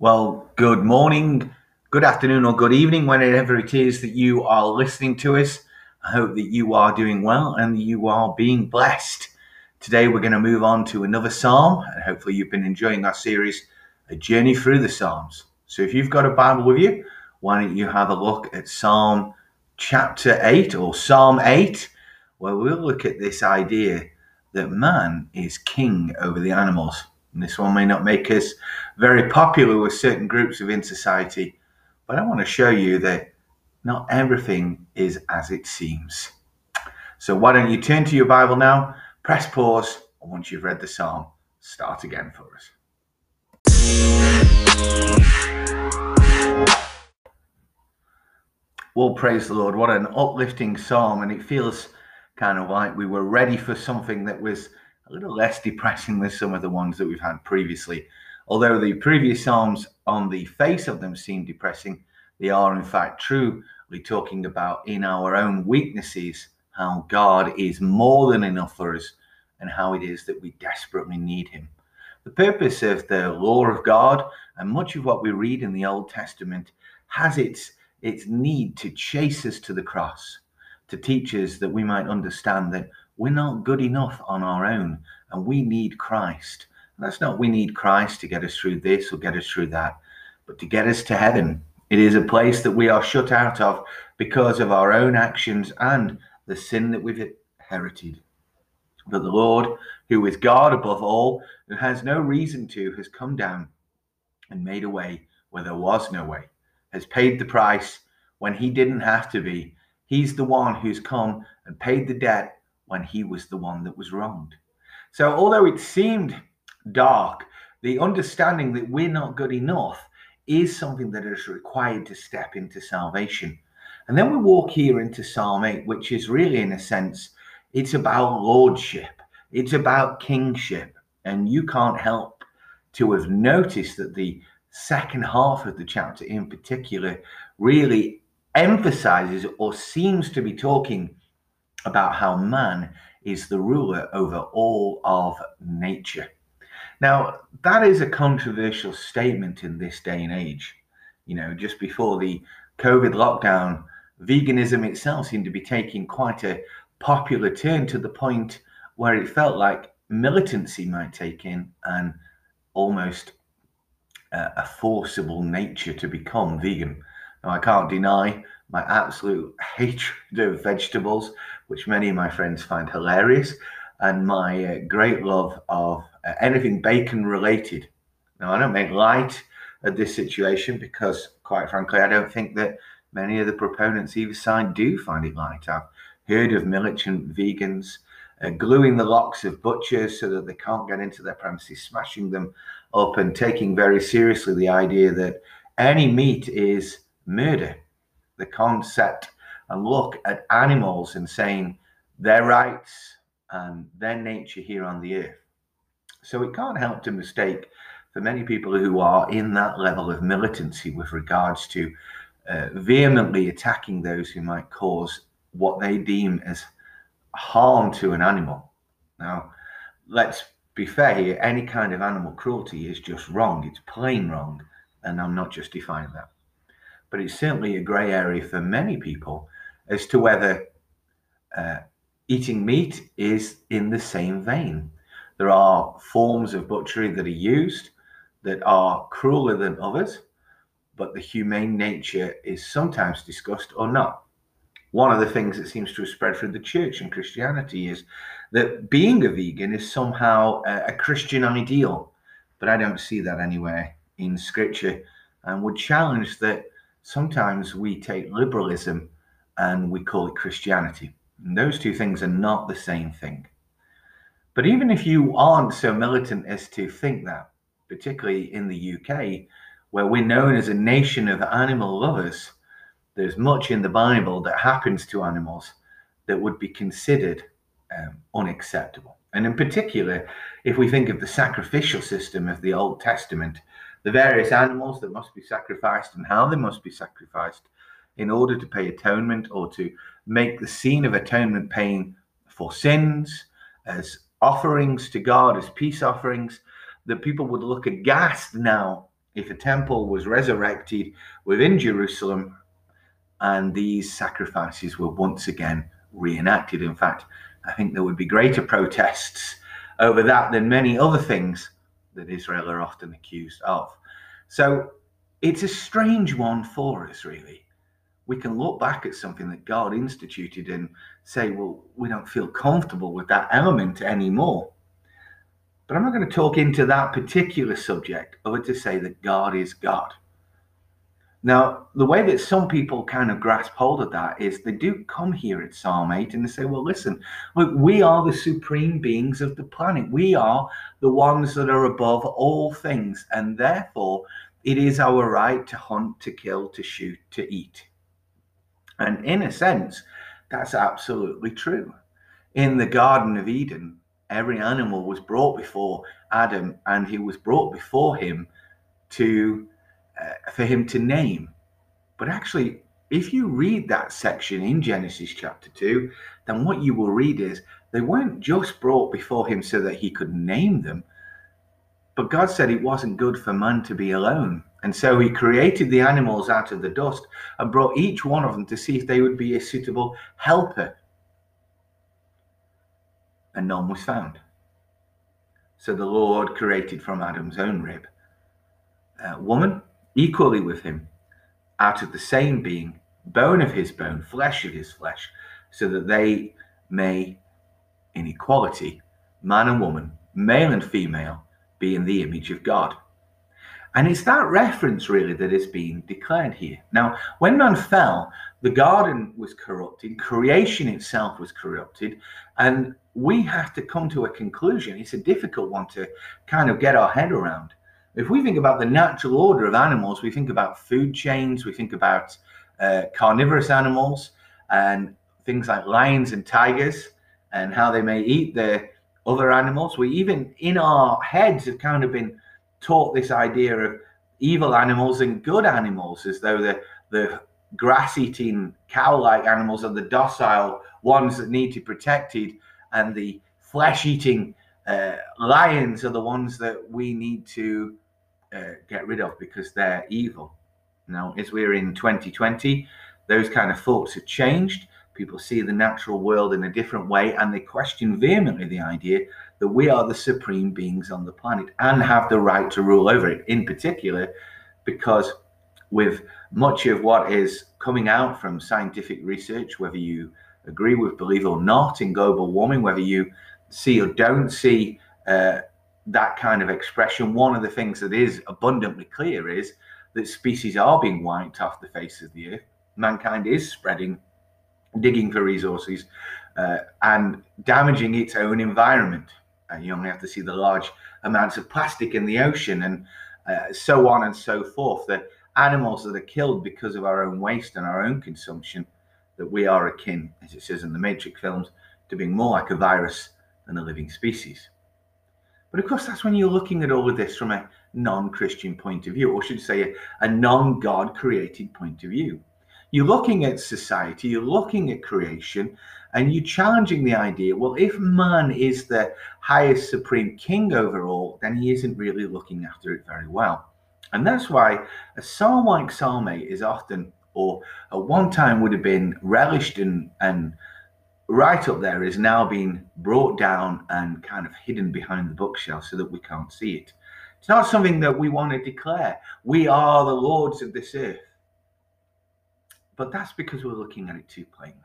Well, good morning, good afternoon, or good evening, whenever it is that you are listening to us. I hope that you are doing well and you are being blessed. Today, we're going to move on to another psalm, and hopefully, you've been enjoying our series, A Journey Through the Psalms. So, if you've got a Bible with you, why don't you have a look at Psalm chapter 8 or Psalm 8, where we'll look at this idea that man is king over the animals. And this one may not make us very popular with certain groups within society, but I want to show you that not everything is as it seems. So why don't you turn to your Bible now, press pause, and once you've read the psalm, start again for us. Well, praise the Lord. What an uplifting psalm, and it feels kind of like we were ready for something that was a little less depressing than some of the ones that we've had previously. Although the previous Psalms, on the face of them, seem depressing, they are in fact truly talking about in our own weaknesses how God is more than enough for us and how it is that we desperately need Him. The purpose of the law of God and much of what we read in the Old Testament has its, its need to chase us to the cross, to teach us that we might understand that we're not good enough on our own and we need Christ. And that's not we need Christ to get us through this or get us through that, but to get us to heaven. It is a place that we are shut out of because of our own actions and the sin that we've inherited. But the Lord, who is God above all, who has no reason to, has come down and made a way where there was no way, has paid the price when he didn't have to be. He's the one who's come and paid the debt when he was the one that was wronged. So, although it seemed dark, the understanding that we're not good enough is something that is required to step into salvation. And then we walk here into Psalm 8, which is really, in a sense, it's about lordship, it's about kingship. And you can't help to have noticed that the second half of the chapter, in particular, really emphasizes or seems to be talking about how man is the ruler over all of nature. Now, that is a controversial statement in this day and age. You know, just before the COVID lockdown, veganism itself seemed to be taking quite a popular turn to the point where it felt like militancy might take in and almost a, a forcible nature to become vegan. Now, I can't deny my absolute hatred of vegetables, which many of my friends find hilarious, and my uh, great love of uh, anything bacon related. Now, I don't make light of this situation because, quite frankly, I don't think that many of the proponents either side do find it light. I've heard of militant vegans uh, gluing the locks of butchers so that they can't get into their premises, smashing them up, and taking very seriously the idea that any meat is murder the concept and look at animals and saying their rights and their nature here on the earth. So it can't help to mistake for many people who are in that level of militancy with regards to uh, vehemently attacking those who might cause what they deem as harm to an animal. Now, let's be fair here, any kind of animal cruelty is just wrong. It's plain wrong, and I'm not justifying that but it's certainly a grey area for many people as to whether uh, eating meat is in the same vein. There are forms of butchery that are used that are crueler than others, but the humane nature is sometimes discussed or not. One of the things that seems to have spread through the church and Christianity is that being a vegan is somehow a, a Christian ideal, but I don't see that anywhere in scripture and would challenge that sometimes we take liberalism and we call it Christianity. And those two things are not the same thing. But even if you aren't so militant as to think that, particularly in the UK, where we're known as a nation of animal lovers, there's much in the Bible that happens to animals that would be considered um, unacceptable. And in particular, if we think of the sacrificial system of the Old Testament, the various animals that must be sacrificed and how they must be sacrificed in order to pay atonement or to make the scene of atonement paying for sins as offerings to God, as peace offerings, that people would look aghast now if a temple was resurrected within Jerusalem and these sacrifices were once again reenacted. In fact, I think there would be greater protests over that than many other things that Israel are often accused of. So it's a strange one for us, really. We can look back at something that God instituted and say, well, we don't feel comfortable with that element anymore. But I'm not going to talk into that particular subject other to say that God is God. Now, the way that some people kind of grasp hold of that is they do come here at Psalm 8 and they say, well, listen, look, we are the supreme beings of the planet. We are the ones that are above all things. And therefore, it is our right to hunt, to kill, to shoot, to eat. And in a sense, that's absolutely true. In the Garden of Eden, every animal was brought before Adam, and he was brought before him to uh, for him to name. But actually, if you read that section in Genesis chapter 2, then what you will read is they weren't just brought before him so that he could name them, but God said it wasn't good for man to be alone. And so he created the animals out of the dust and brought each one of them to see if they would be a suitable helper and none was found. So the Lord created from Adam's own rib a woman equally with him, out of the same being, bone of his bone, flesh of his flesh, so that they may, in equality, man and woman, male and female, be in the image of God. And it's that reference really that is being declared here. Now, when man fell, the garden was corrupted, creation itself was corrupted, and we have to come to a conclusion. It's a difficult one to kind of get our head around. If we think about the natural order of animals, we think about food chains, we think about uh, carnivorous animals, and things like lions and tigers, and how they may eat the other animals. We even in our heads have kind of been taught this idea of evil animals and good animals, as though the the grass-eating cow-like animals are the docile ones that need to be protected, and the flesh-eating uh, lions are the ones that we need to uh, get rid of because they're evil. Now, as we're in 2020, those kind of thoughts have changed. People see the natural world in a different way, and they question vehemently the idea that we are the supreme beings on the planet and have the right to rule over it, in particular, because with much of what is coming out from scientific research, whether you agree with, believe or not, in global warming, whether you see or don't see uh, that kind of expression, one of the things that is abundantly clear is that species are being wiped off the face of the earth. Mankind is spreading, digging for resources, uh, and damaging its own environment. You only have to see the large amounts of plastic in the ocean and uh, so on and so forth. The animals that are killed because of our own waste and our own consumption, that we are akin, as it says in the Matrix films, to being more like a virus than a living species. But of course, that's when you're looking at all of this from a non Christian point of view, or should say a, a non God created point of view. You're looking at society, you're looking at creation, and you're challenging the idea well, if man is the highest supreme king over all, then he isn't really looking after it very well. And that's why a psalm like Psalm 8 is often, or at one time would have been relished and, and right up there is now being brought down and kind of hidden behind the bookshelf so that we can't see it. It's not something that we want to declare. We are the lords of this earth. But that's because we're looking at it too plainly.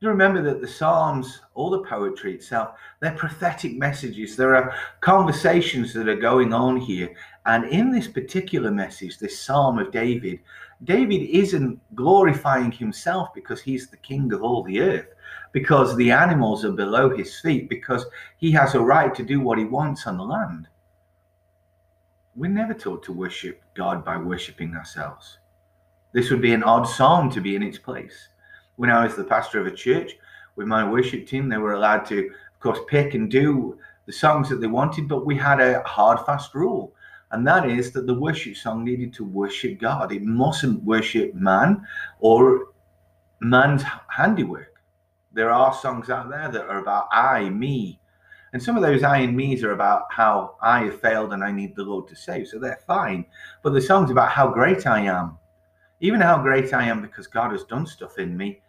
Do remember that the Psalms, all the poetry itself, they're prophetic messages. There are conversations that are going on here. And in this particular message, this Psalm of David, David isn't glorifying himself because he's the king of all the earth, because the animals are below his feet, because he has a right to do what he wants on the land. We're never taught to worship God by worshiping ourselves. This would be an odd psalm to be in its place when I was the pastor of a church with my worship team, they were allowed to, of course, pick and do the songs that they wanted, but we had a hard, fast rule. And that is that the worship song needed to worship God. It mustn't worship man or man's handiwork. There are songs out there that are about I, me, And some of those I and me's are about how I have failed and I need the Lord to save. So they're fine. But the song's about how great I am. Even how great I am because God has done stuff in me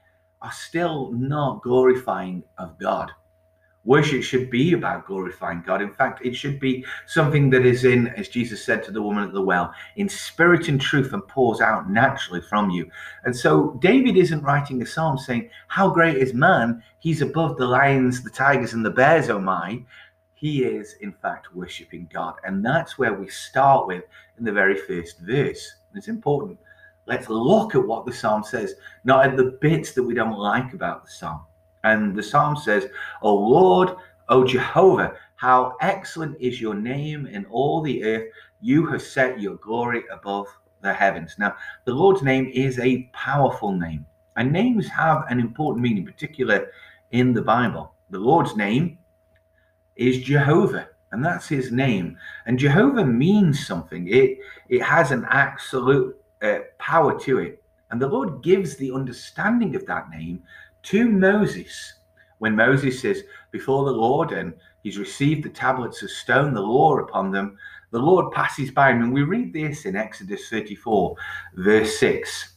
are still not glorifying of God. Worship should be about glorifying God. In fact, it should be something that is in, as Jesus said to the woman at the well, in spirit and truth and pours out naturally from you. And so David isn't writing a psalm saying, How great is man? He's above the lions, the tigers, and the bears, oh my. He is, in fact, worshiping God. And that's where we start with in the very first verse. It's important. Let's look at what the psalm says, not at the bits that we don't like about the psalm. And the psalm says, O Lord, O Jehovah, how excellent is your name in all the earth. You have set your glory above the heavens. Now, the Lord's name is a powerful name, and names have an important meaning, particular in the Bible. The Lord's name is Jehovah, and that's his name. And Jehovah means something, it, it has an absolute uh, power to it. And the Lord gives the understanding of that name to Moses when Moses is before the Lord and he's received the tablets of stone, the law upon them. The Lord passes by him, and we read this in Exodus 34, verse 6.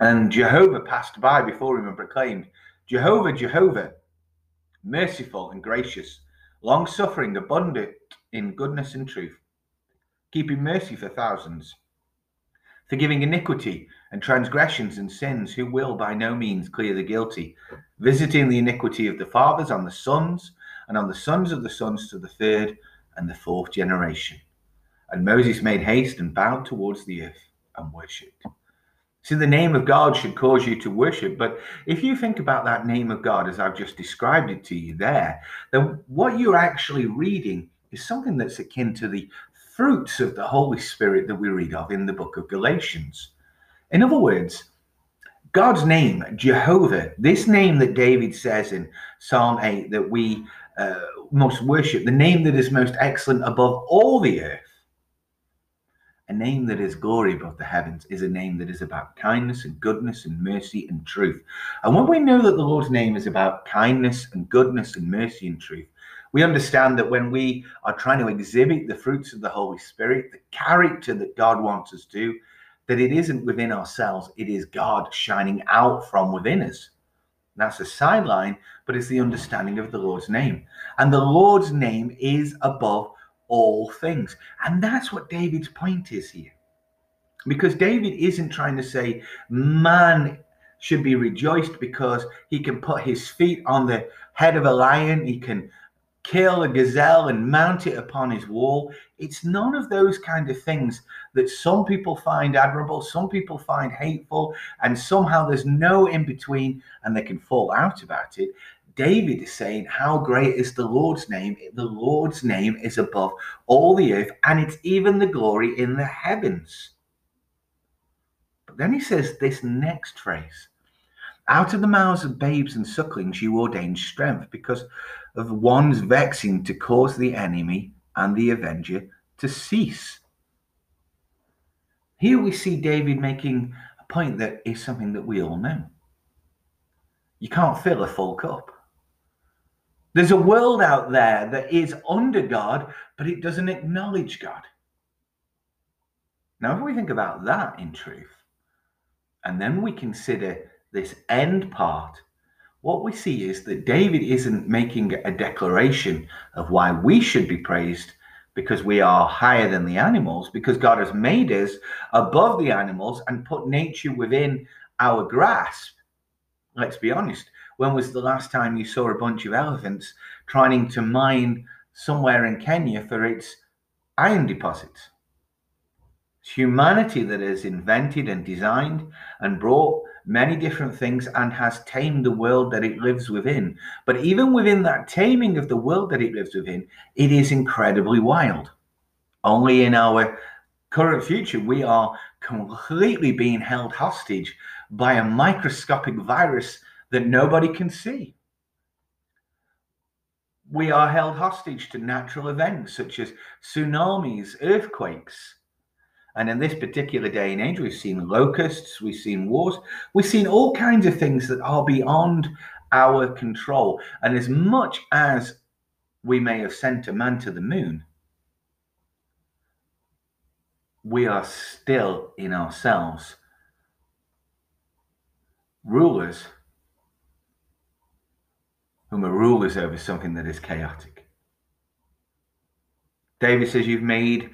And Jehovah passed by before him and proclaimed, Jehovah, Jehovah, merciful and gracious, long suffering, abundant in goodness and truth, keeping mercy for thousands, forgiving iniquity and transgressions and sins, who will by no means clear the guilty, visiting the iniquity of the fathers on the sons, and on the sons of the sons to the third and the fourth generation. And Moses made haste and bowed towards the earth and worshipped. See, the name of God should cause you to worship, but if you think about that name of God as I've just described it to you there, then what you're actually reading is something that's akin to the fruits of the Holy Spirit that we read of in the book of Galatians. In other words, God's name, Jehovah, this name that David says in Psalm 8 that we uh, must worship, the name that is most excellent above all the earth, a name that is glory above the heavens, is a name that is about kindness and goodness and mercy and truth. And when we know that the Lord's name is about kindness and goodness and mercy and truth, we understand that when we are trying to exhibit the fruits of the Holy Spirit, the character that God wants us to, that it isn't within ourselves, it is God shining out from within us. That's a sideline, but it's the understanding of the Lord's name. And the Lord's name is above all things. And that's what David's point is here. Because David isn't trying to say man should be rejoiced because he can put his feet on the head of a lion, he can kill a gazelle and mount it upon his wall. It's none of those kind of things that some people find admirable, some people find hateful, and somehow there's no in between and they can fall out about it. David is saying, How great is the Lord's name? The Lord's name is above all the earth, and it's even the glory in the heavens. But then he says this next phrase Out of the mouths of babes and sucklings you ordain strength, because of one's vexing to cause the enemy and the avenger to cease. Here we see David making a point that is something that we all know. You can't fill a full cup. There's a world out there that is under God, but it doesn't acknowledge God. Now, if we think about that in truth, and then we consider this end part what we see is that David isn't making a declaration of why we should be praised because we are higher than the animals, because God has made us above the animals and put nature within our grasp. Let's be honest. When was the last time you saw a bunch of elephants trying to mine somewhere in Kenya for its iron deposits? It's humanity that has invented and designed and brought many different things and has tamed the world that it lives within. But even within that taming of the world that it lives within, it is incredibly wild. Only in our current future, we are completely being held hostage by a microscopic virus that nobody can see. We are held hostage to natural events such as tsunamis, earthquakes, and in this particular day and age, we've seen locusts, we've seen wars, we've seen all kinds of things that are beyond our control. And as much as we may have sent a man to the moon, we are still in ourselves rulers whom are rulers over something that is chaotic. David says, You've made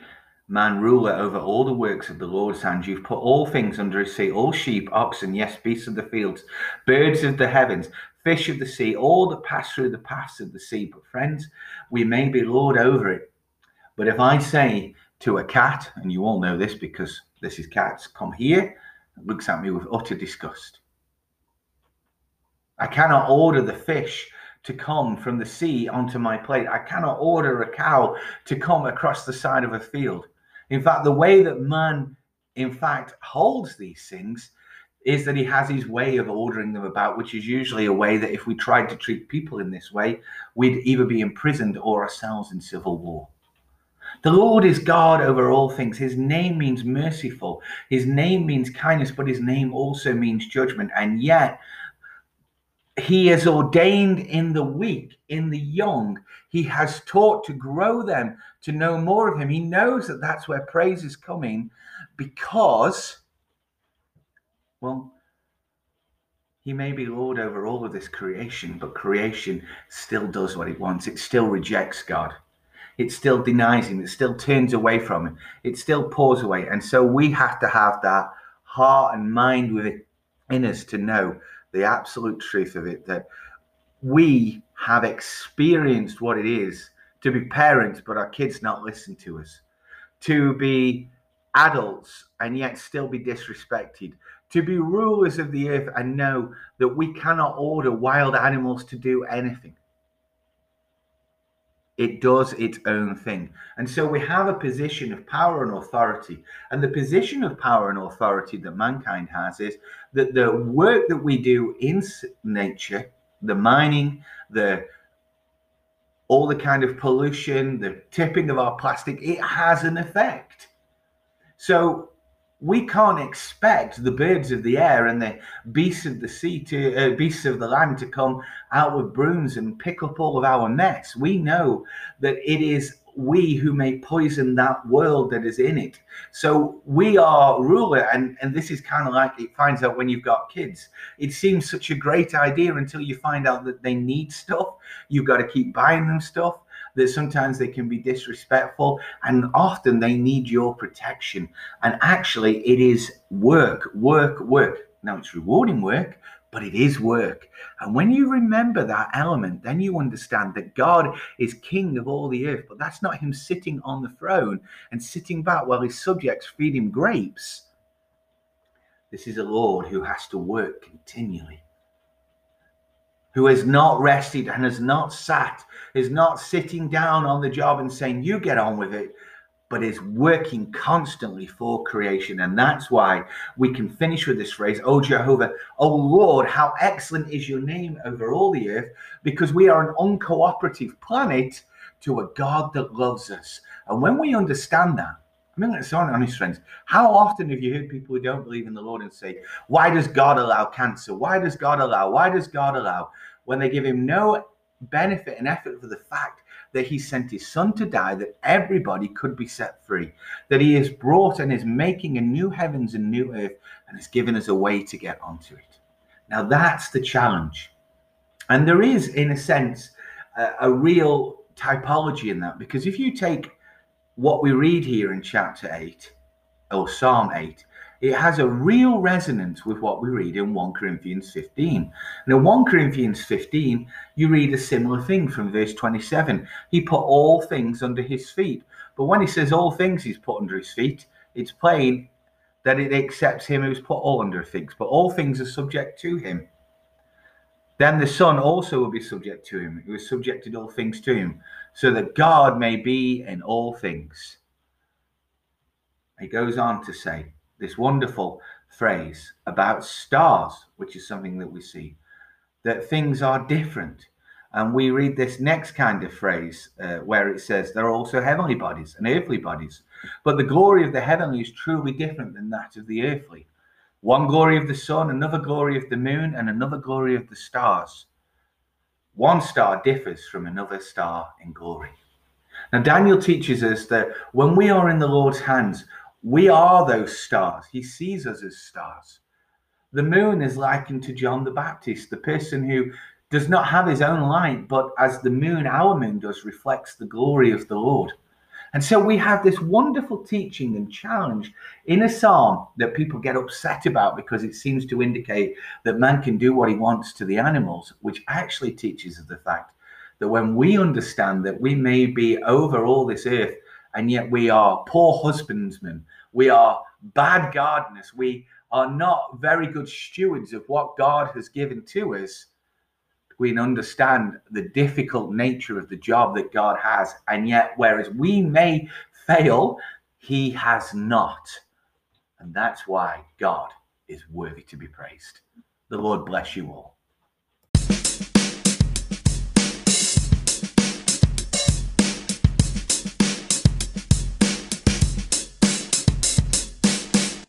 man ruler over all the works of the Lord's hand. You've put all things under his feet, all sheep, oxen, yes, beasts of the fields, birds of the heavens, fish of the sea, all that pass through the paths of the sea. But friends, we may be Lord over it. But if I say to a cat, and you all know this because this is cats, come here, looks at me with utter disgust. I cannot order the fish to come from the sea onto my plate. I cannot order a cow to come across the side of a field. In fact, the way that man, in fact, holds these things is that he has his way of ordering them about, which is usually a way that if we tried to treat people in this way, we'd either be imprisoned or ourselves in civil war. The Lord is God over all things. His name means merciful. His name means kindness, but his name also means judgment. And yet, he is ordained in the weak, in the young. He has taught to grow them to know more of him. He knows that that's where praise is coming because, well, he may be Lord over all of this creation, but creation still does what it wants. It still rejects God. It still denies him. It still turns away from him. It still pours away. And so we have to have that heart and mind within us to know the absolute truth of it that we have experienced what it is to be parents, but our kids not listen to us, to be adults and yet still be disrespected, to be rulers of the earth and know that we cannot order wild animals to do anything. It does its own thing. And so we have a position of power and authority. And the position of power and authority that mankind has is that the work that we do in nature, the mining, the all the kind of pollution, the tipping of our plastic, it has an effect. So we can't expect the birds of the air and the beasts of the sea to uh, beasts of the land to come out with brooms and pick up all of our mess we know that it is we who may poison that world that is in it. So we are ruler and and this is kind of like it finds out when you've got kids. It seems such a great idea until you find out that they need stuff. You've got to keep buying them stuff that sometimes they can be disrespectful and often they need your protection. And actually, it is work, work, work. Now, it's rewarding work, but it is work. And when you remember that element, then you understand that God is king of all the earth, but that's not him sitting on the throne and sitting back while his subjects feed him grapes. This is a Lord who has to work continually who has not rested and has not sat, is not sitting down on the job and saying, You get on with it, but is working constantly for creation. And that's why we can finish with this phrase, Oh Jehovah, oh Lord, how excellent is your name over all the earth, because we are an uncooperative planet to a God that loves us. And when we understand that, I mean, it's on, honest, friends. How often have you heard people who don't believe in the Lord and say, Why does God allow cancer? Why does God allow? Why does God allow? When they give him no benefit and effort for the fact that he sent his son to die, that everybody could be set free, that he has brought and is making a new heavens and new earth and has given us a way to get onto it. Now, that's the challenge. And there is, in a sense, a, a real typology in that because if you take what we read here in chapter 8 or Psalm 8, it has a real resonance with what we read in 1 Corinthians 15. And in 1 Corinthians 15, you read a similar thing from verse 27. He put all things under his feet. But when he says all things he's put under his feet, it's plain that it accepts him who's put all under things, but all things are subject to him. Then the Son also will be subject to him, who has subjected all things to him, so that God may be in all things. He goes on to say this wonderful phrase about stars, which is something that we see, that things are different. And we read this next kind of phrase uh, where it says there are also heavenly bodies and earthly bodies, but the glory of the heavenly is truly different than that of the earthly. One glory of the sun, another glory of the moon, and another glory of the stars. one star differs from another star in glory. Now, Daniel teaches us that when we are in the Lord's hands, we are those stars. He sees us as stars. The moon is likened to John the Baptist, the person who does not have his own light, but as the moon, our moon does, reflects the glory of the Lord. And so we have this wonderful teaching and challenge in a psalm that people get upset about because it seems to indicate that man can do what he wants to the animals, which actually teaches us the fact that when we understand that we may be over all this earth and yet we are poor husbandmen, we are bad gardeners, we are not very good stewards of what God has given to us we understand the difficult nature of the job that God has. And yet, whereas we may fail, He has not. And that's why God is worthy to be praised. The Lord bless you all.